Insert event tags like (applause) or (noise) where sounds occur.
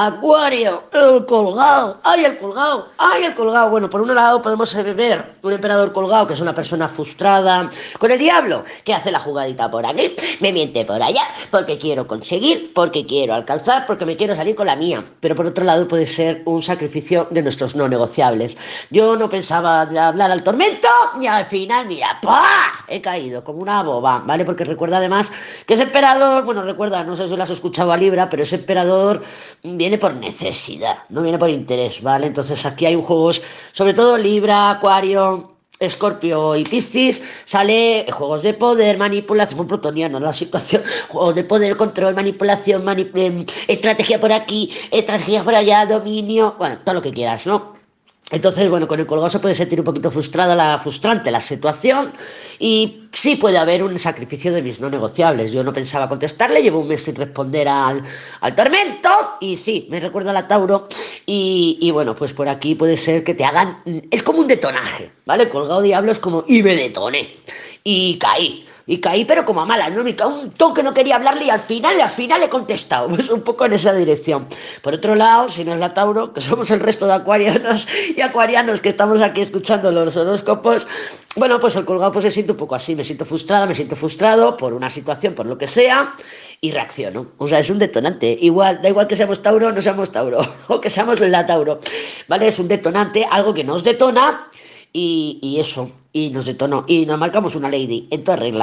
Acuario, el colgado, ay el colgado, ay el colgado. Bueno, por un lado podemos ver un emperador colgado que es una persona frustrada con el diablo que hace la jugadita por aquí, me miente por allá, porque quiero conseguir, porque quiero alcanzar, porque me quiero salir con la mía. Pero por otro lado puede ser un sacrificio de nuestros no negociables. Yo no pensaba hablar al tormento y al final, mira, ¡pah! He caído como una boba, ¿vale? Porque recuerda además que ese emperador, bueno, recuerda, no sé si lo has escuchado a Libra, pero ese emperador viene por necesidad, no viene por interés, ¿vale? Entonces aquí hay juegos, sobre todo Libra, Acuario, Escorpio y Piscis, sale juegos de poder, manipulación, un plutoniano, la situación, (laughs) juegos de poder, control, manipulación, em, estrategia por aquí, estrategia por allá, dominio, bueno, todo lo que quieras, ¿no? Entonces, bueno, con el colgado se puede sentir un poquito frustrada, la, frustrante la situación y sí puede haber un sacrificio de mis no negociables. Yo no pensaba contestarle, llevo un mes sin responder al, al tormento y sí, me recuerda a la Tauro y, y, bueno, pues por aquí puede ser que te hagan... Es como un detonaje, ¿vale? Colgado diablo es como y me detoné y caí y caí pero como a mala, ¿no? Me un ton que no quería hablarle y al final, al final he contestado, (laughs) pues un poco en esa dirección. Por otro lado, si no es la Tauro, que somos el resto de acuarianos y acuarianos que estamos aquí escuchando los horóscopos, bueno, pues el colgado pues se siente un poco así, me siento frustrada, me siento frustrado por una situación, por lo que sea, y reacciono. O sea, es un detonante. Igual, da igual que seamos Tauro o no seamos Tauro, (laughs) o que seamos la Tauro, ¿vale? Es un detonante, algo que nos detona y, y eso, y nos detonó, y nos marcamos una lady, en toda regla.